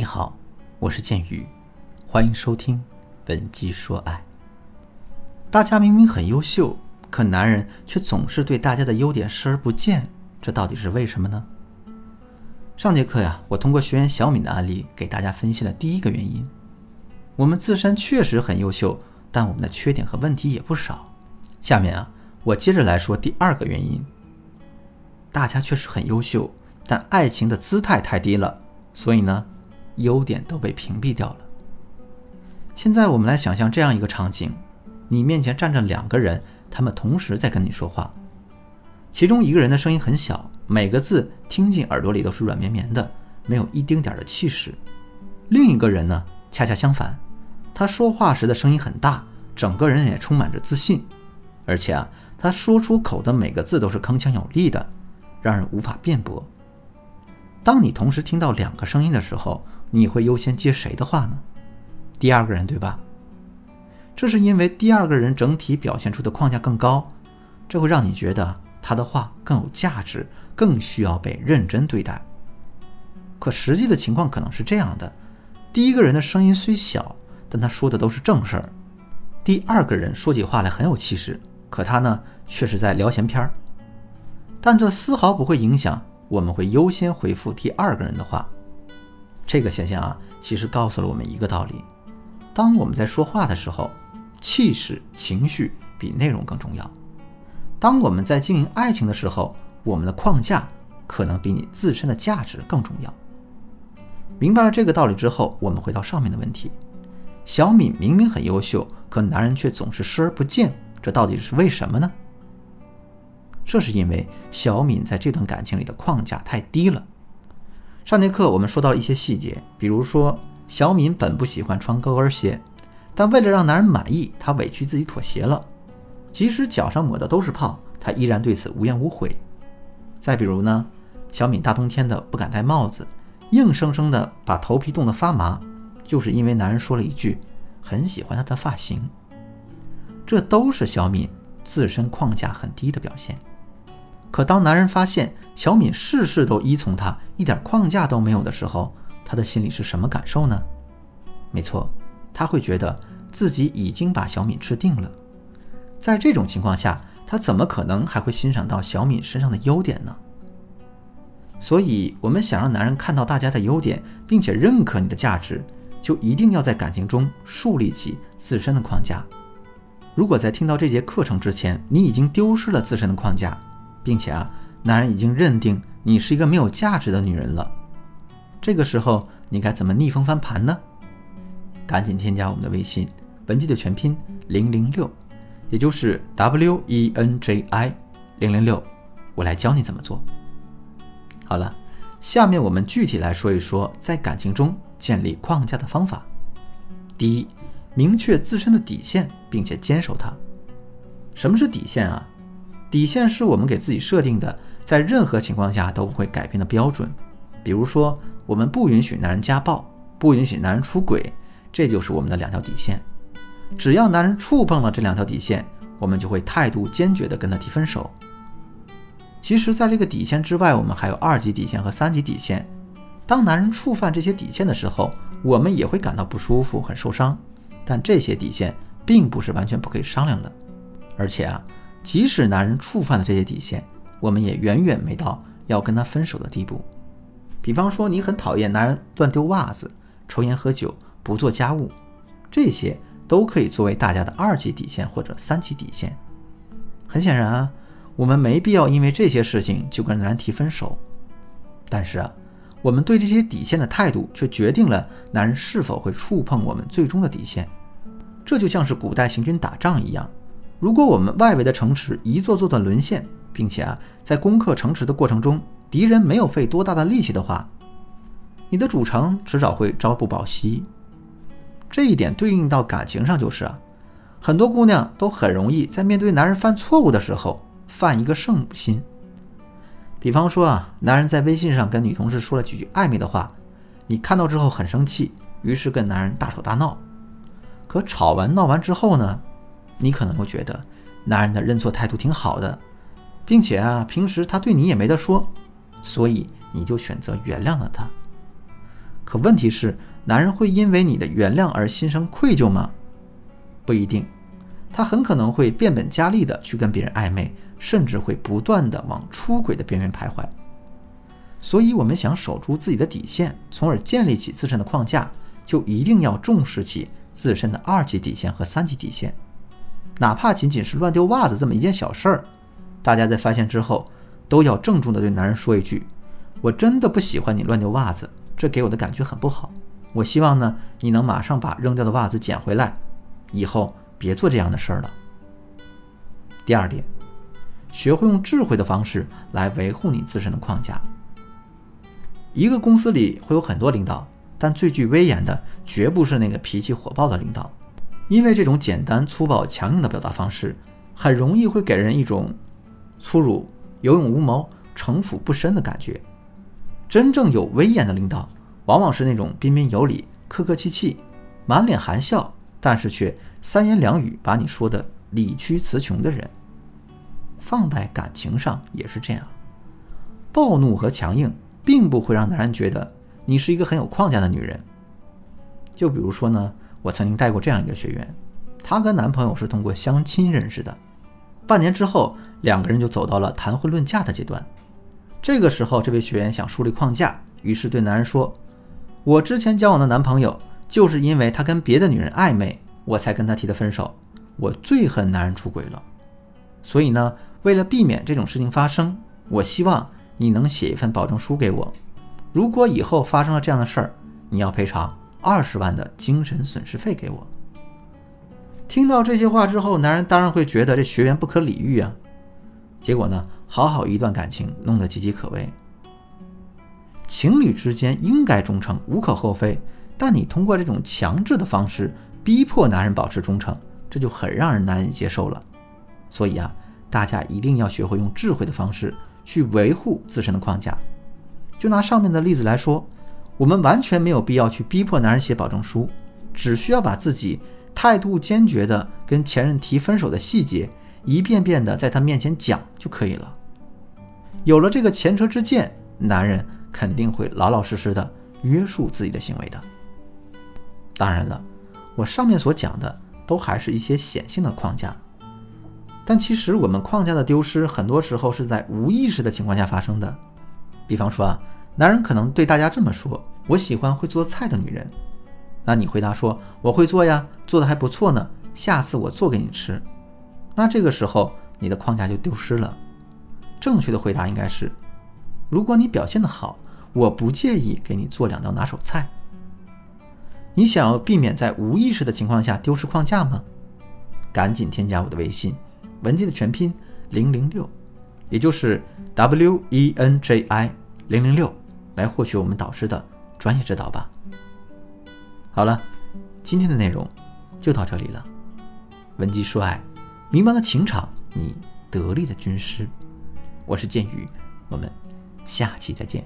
你好，我是剑宇，欢迎收听《本鸡说爱》。大家明明很优秀，可男人却总是对大家的优点视而不见，这到底是为什么呢？上节课呀，我通过学员小敏的案例给大家分析了第一个原因：我们自身确实很优秀，但我们的缺点和问题也不少。下面啊，我接着来说第二个原因：大家确实很优秀，但爱情的姿态太低了，所以呢。优点都被屏蔽掉了。现在我们来想象这样一个场景：你面前站着两个人，他们同时在跟你说话。其中一个人的声音很小，每个字听进耳朵里都是软绵绵的，没有一丁点的气势；另一个人呢，恰恰相反，他说话时的声音很大，整个人也充满着自信，而且啊，他说出口的每个字都是铿锵有力的，让人无法辩驳。当你同时听到两个声音的时候，你会优先接谁的话呢？第二个人，对吧？这是因为第二个人整体表现出的框架更高，这会让你觉得他的话更有价值，更需要被认真对待。可实际的情况可能是这样的：第一个人的声音虽小，但他说的都是正事儿；第二个人说起话来很有气势，可他呢却是在聊闲篇儿。但这丝毫不会影响我们会优先回复第二个人的话。这个现象啊，其实告诉了我们一个道理：当我们在说话的时候，气势、情绪比内容更重要；当我们在经营爱情的时候，我们的框架可能比你自身的价值更重要。明白了这个道理之后，我们回到上面的问题：小敏明明很优秀，可男人却总是视而不见，这到底是为什么呢？这是因为小敏在这段感情里的框架太低了。上节课我们说到了一些细节，比如说小敏本不喜欢穿高跟鞋，但为了让男人满意，她委屈自己妥协了。即使脚上抹的都是泡，她依然对此无怨无悔。再比如呢，小敏大冬天的不敢戴帽子，硬生生的把头皮冻得发麻，就是因为男人说了一句很喜欢她的发型。这都是小敏自身框架很低的表现。可当男人发现小敏事事都依从他，一点框架都没有的时候，他的心里是什么感受呢？没错，他会觉得自己已经把小敏吃定了。在这种情况下，他怎么可能还会欣赏到小敏身上的优点呢？所以，我们想让男人看到大家的优点，并且认可你的价值，就一定要在感情中树立起自身的框架。如果在听到这节课程之前，你已经丢失了自身的框架，并且啊，男人已经认定你是一个没有价值的女人了。这个时候，你该怎么逆风翻盘呢？赶紧添加我们的微信，文姬的全拼零零六，也就是 W E N J I 零零六，我来教你怎么做。好了，下面我们具体来说一说在感情中建立框架的方法。第一，明确自身的底线，并且坚守它。什么是底线啊？底线是我们给自己设定的，在任何情况下都不会改变的标准。比如说，我们不允许男人家暴，不允许男人出轨，这就是我们的两条底线。只要男人触碰了这两条底线，我们就会态度坚决地跟他提分手。其实，在这个底线之外，我们还有二级底线和三级底线。当男人触犯这些底线的时候，我们也会感到不舒服、很受伤。但这些底线并不是完全不可以商量的，而且啊。即使男人触犯了这些底线，我们也远远没到要跟他分手的地步。比方说，你很讨厌男人乱丢袜子、抽烟喝酒、不做家务，这些都可以作为大家的二级底线或者三级底线。很显然啊，我们没必要因为这些事情就跟男人提分手。但是啊，我们对这些底线的态度却决定了男人是否会触碰我们最终的底线。这就像是古代行军打仗一样。如果我们外围的城池一座座的沦陷，并且啊，在攻克城池的过程中，敌人没有费多大的力气的话，你的主城迟早会朝不保夕。这一点对应到感情上就是啊，很多姑娘都很容易在面对男人犯错误的时候犯一个圣母心。比方说啊，男人在微信上跟女同事说了几句暧昧的话，你看到之后很生气，于是跟男人大吵大闹。可吵完闹完之后呢？你可能会觉得，男人的认错态度挺好的，并且啊，平时他对你也没得说，所以你就选择原谅了他。可问题是，男人会因为你的原谅而心生愧疚吗？不一定，他很可能会变本加厉的去跟别人暧昧，甚至会不断的往出轨的边缘徘徊。所以，我们想守住自己的底线，从而建立起自身的框架，就一定要重视起自身的二级底线和三级底线。哪怕仅仅是乱丢袜子这么一件小事儿，大家在发现之后，都要郑重的对男人说一句：“我真的不喜欢你乱丢袜子，这给我的感觉很不好。我希望呢，你能马上把扔掉的袜子捡回来，以后别做这样的事儿了。”第二点，学会用智慧的方式来维护你自身的框架。一个公司里会有很多领导，但最具威严的绝不是那个脾气火爆的领导，因为这种简单粗暴、强硬的表达方式，很容易会给人一种粗鲁、有勇无谋、城府不深的感觉。真正有威严的领导，往往是那种彬彬有礼、客客气气、满脸含笑，但是却三言两语把你说的理屈词穷的人。放在感情上也是这样，暴怒和强硬。并不会让男人觉得你是一个很有框架的女人。就比如说呢，我曾经带过这样一个学员，她跟男朋友是通过相亲认识的，半年之后，两个人就走到了谈婚论嫁的阶段。这个时候，这位学员想树立框架，于是对男人说：“我之前交往的男朋友，就是因为他跟别的女人暧昧，我才跟他提的分手。我最恨男人出轨了，所以呢，为了避免这种事情发生，我希望。”你能写一份保证书给我？如果以后发生了这样的事儿，你要赔偿二十万的精神损失费给我。听到这些话之后，男人当然会觉得这学员不可理喻啊。结果呢，好好一段感情弄得岌岌可危。情侣之间应该忠诚，无可厚非。但你通过这种强制的方式逼迫男人保持忠诚，这就很让人难以接受了。所以啊，大家一定要学会用智慧的方式。去维护自身的框架。就拿上面的例子来说，我们完全没有必要去逼迫男人写保证书，只需要把自己态度坚决的跟前任提分手的细节一遍遍的在他面前讲就可以了。有了这个前车之鉴，男人肯定会老老实实的约束自己的行为的。当然了，我上面所讲的都还是一些显性的框架。但其实我们框架的丢失，很多时候是在无意识的情况下发生的。比方说啊，男人可能对大家这么说：“我喜欢会做菜的女人。”那你回答说：“我会做呀，做的还不错呢，下次我做给你吃。”那这个时候你的框架就丢失了。正确的回答应该是：“如果你表现的好，我不介意给你做两道拿手菜。”你想要避免在无意识的情况下丢失框架吗？赶紧添加我的微信。文姬的全拼零零六，也就是 W E N J I 零零六，来获取我们导师的专业指导吧。好了，今天的内容就到这里了。文姬说爱，迷茫的情场，你得力的军师。我是剑宇，我们下期再见。